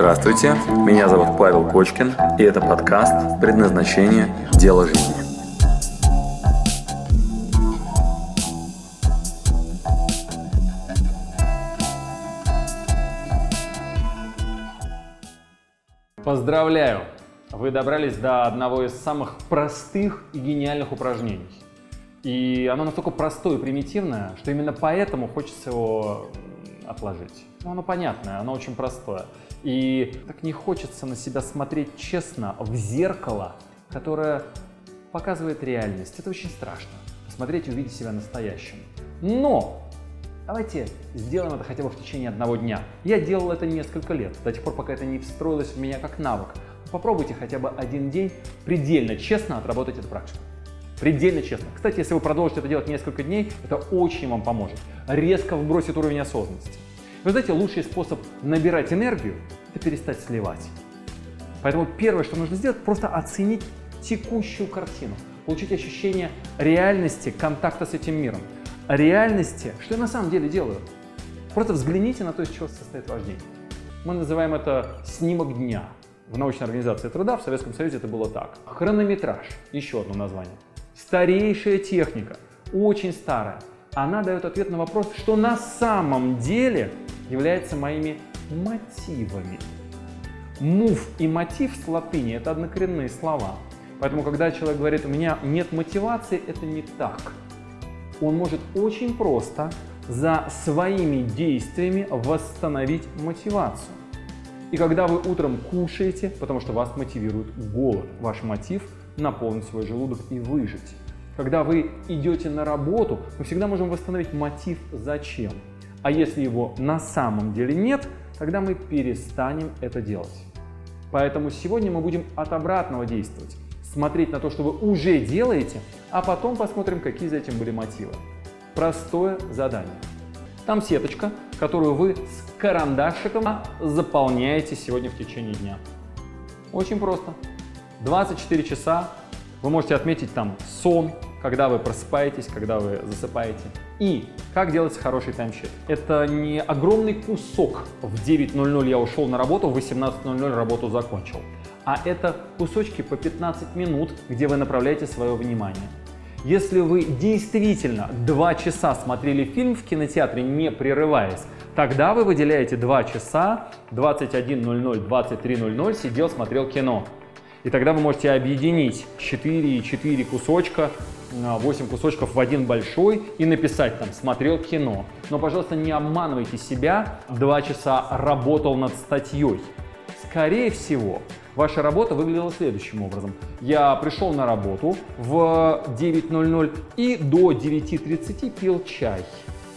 Здравствуйте, меня зовут Павел Кочкин, и это подкаст «Предназначение. Дело жизни». Поздравляю! Вы добрались до одного из самых простых и гениальных упражнений. И оно настолько простое и примитивное, что именно поэтому хочется его отложить. Ну, оно понятное, оно очень простое. И так не хочется на себя смотреть честно в зеркало, которое показывает реальность. Это очень страшно. Посмотреть и увидеть себя настоящим. Но давайте сделаем это хотя бы в течение одного дня. Я делал это несколько лет, до тех пор, пока это не встроилось в меня как навык. Попробуйте хотя бы один день предельно честно отработать эту практику. Предельно честно. Кстати, если вы продолжите это делать несколько дней, это очень вам поможет. Резко вбросит уровень осознанности. Вы знаете, лучший способ набирать энергию – это перестать сливать. Поэтому первое, что нужно сделать, просто оценить текущую картину, получить ощущение реальности контакта с этим миром. Реальности, что я на самом деле делаю. Просто взгляните на то, из чего состоит ваш день. Мы называем это снимок дня. В научной организации труда в Советском Союзе это было так. Хронометраж, еще одно название. Старейшая техника, очень старая. Она дает ответ на вопрос, что на самом деле является моими мотивами. Мув и мотив с латыни – это однокоренные слова. Поэтому, когда человек говорит, у меня нет мотивации, это не так. Он может очень просто за своими действиями восстановить мотивацию. И когда вы утром кушаете, потому что вас мотивирует голод, ваш мотив – наполнить свой желудок и выжить. Когда вы идете на работу, мы всегда можем восстановить мотив «зачем?». А если его на самом деле нет, тогда мы перестанем это делать. Поэтому сегодня мы будем от обратного действовать. Смотреть на то, что вы уже делаете, а потом посмотрим, какие за этим были мотивы. Простое задание. Там сеточка, которую вы с карандашиком заполняете сегодня в течение дня. Очень просто. 24 часа вы можете отметить там сон, когда вы просыпаетесь, когда вы засыпаете. И как делается хороший таймшит? Это не огромный кусок. В 9.00 я ушел на работу, в 18.00 работу закончил. А это кусочки по 15 минут, где вы направляете свое внимание. Если вы действительно 2 часа смотрели фильм в кинотеатре, не прерываясь, тогда вы выделяете 2 часа, 21.00, 23.00 сидел, смотрел кино. И тогда вы можете объединить 4 4 кусочка, 8 кусочков в один большой и написать там «смотрел кино». Но, пожалуйста, не обманывайте себя, 2 часа работал над статьей. Скорее всего, ваша работа выглядела следующим образом. Я пришел на работу в 9.00 и до 9.30 пил чай.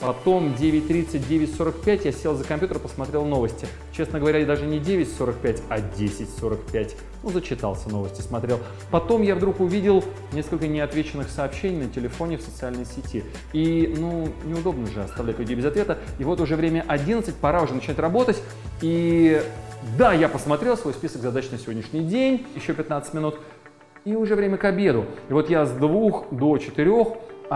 Потом 9.30, 9.45 я сел за компьютер, посмотрел новости. Честно говоря, даже не 9.45, а 10.45. Ну, зачитался новости, смотрел. Потом я вдруг увидел несколько неотвеченных сообщений на телефоне в социальной сети. И, ну, неудобно же оставлять людей без ответа. И вот уже время 11, пора уже начать работать. И да, я посмотрел свой список задач на сегодняшний день, еще 15 минут. И уже время к обеду. И вот я с двух до четырех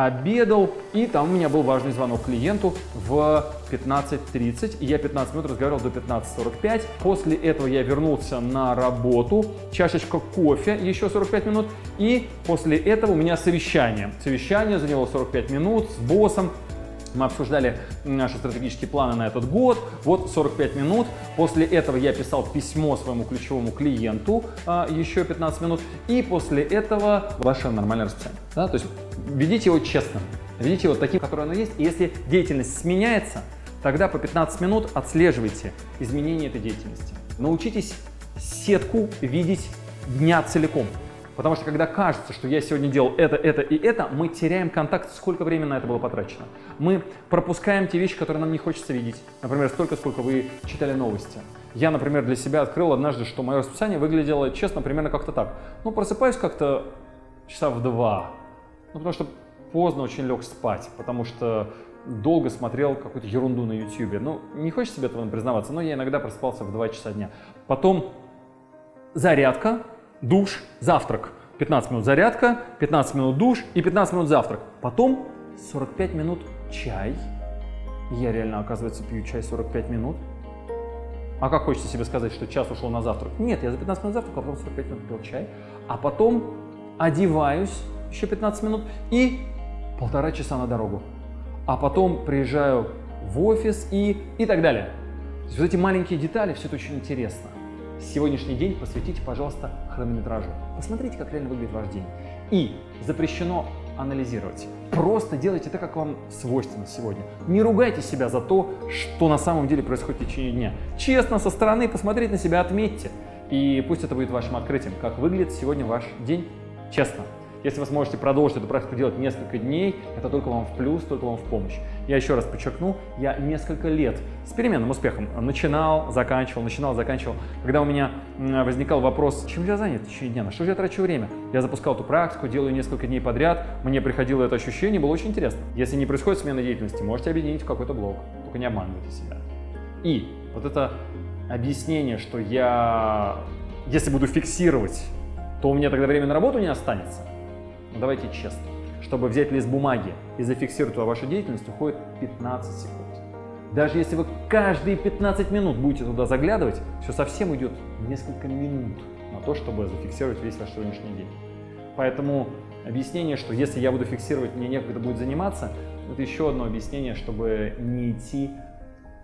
обедал, и там у меня был важный звонок клиенту в 15.30, и я 15 минут разговаривал до 15.45. После этого я вернулся на работу, чашечка кофе, еще 45 минут, и после этого у меня совещание. Совещание заняло 45 минут с боссом, мы обсуждали наши стратегические планы на этот год. Вот 45 минут. После этого я писал письмо своему ключевому клиенту а, еще 15 минут. И после этого ваше нормальное расписание. Да? То есть ведите его честно. Ведите его таким, которое оно есть. И если деятельность сменяется, тогда по 15 минут отслеживайте изменения этой деятельности. Научитесь сетку видеть дня целиком. Потому что когда кажется, что я сегодня делал это, это и это, мы теряем контакт, сколько времени на это было потрачено. Мы пропускаем те вещи, которые нам не хочется видеть. Например, столько, сколько вы читали новости. Я, например, для себя открыл однажды, что мое расписание выглядело, честно, примерно как-то так. Ну, просыпаюсь как-то часа в два. Ну, потому что поздно очень лег спать, потому что долго смотрел какую-то ерунду на YouTube. Ну, не хочется себе этого признаваться, но я иногда просыпался в 2 часа дня. Потом зарядка, душ, завтрак. 15 минут зарядка, 15 минут душ и 15 минут завтрак. Потом 45 минут чай. Я реально, оказывается, пью чай 45 минут. А как хочется себе сказать, что час ушел на завтрак? Нет, я за 15 минут завтракал, а потом 45 минут пил чай, а потом одеваюсь еще 15 минут и полтора часа на дорогу. А потом приезжаю в офис и, и так далее. То есть вот эти маленькие детали, все это очень интересно. Сегодняшний день посвятите, пожалуйста, хронометражу. Посмотрите, как реально выглядит ваш день. И запрещено анализировать. Просто делайте так, как вам свойственно сегодня. Не ругайте себя за то, что на самом деле происходит в течение дня. Честно, со стороны посмотреть на себя, отметьте. И пусть это будет вашим открытием, как выглядит сегодня ваш день. Честно. Если вы сможете продолжить эту практику делать несколько дней, это только вам в плюс, только вам в помощь. Я еще раз подчеркну, я несколько лет с переменным успехом начинал, заканчивал, начинал, заканчивал. Когда у меня возникал вопрос, чем я занят в течение дня, на что же я трачу время? Я запускал эту практику, делаю несколько дней подряд, мне приходило это ощущение, было очень интересно. Если не происходит смена деятельности, можете объединить в какой-то блок, только не обманывайте себя. И вот это объяснение, что я, если буду фиксировать, то у меня тогда время на работу не останется – давайте честно. Чтобы взять лист бумаги и зафиксировать вашу деятельность, уходит 15 секунд. Даже если вы каждые 15 минут будете туда заглядывать, все совсем идет несколько минут на то, чтобы зафиксировать весь ваш сегодняшний день. Поэтому объяснение, что если я буду фиксировать, мне некогда будет заниматься, это еще одно объяснение, чтобы не идти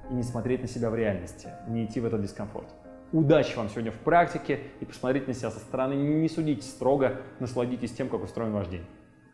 и не смотреть на себя в реальности, не идти в этот дискомфорт. Удачи вам сегодня в практике и посмотрите на себя со стороны. Не судите строго, насладитесь тем, как устроен ваш день.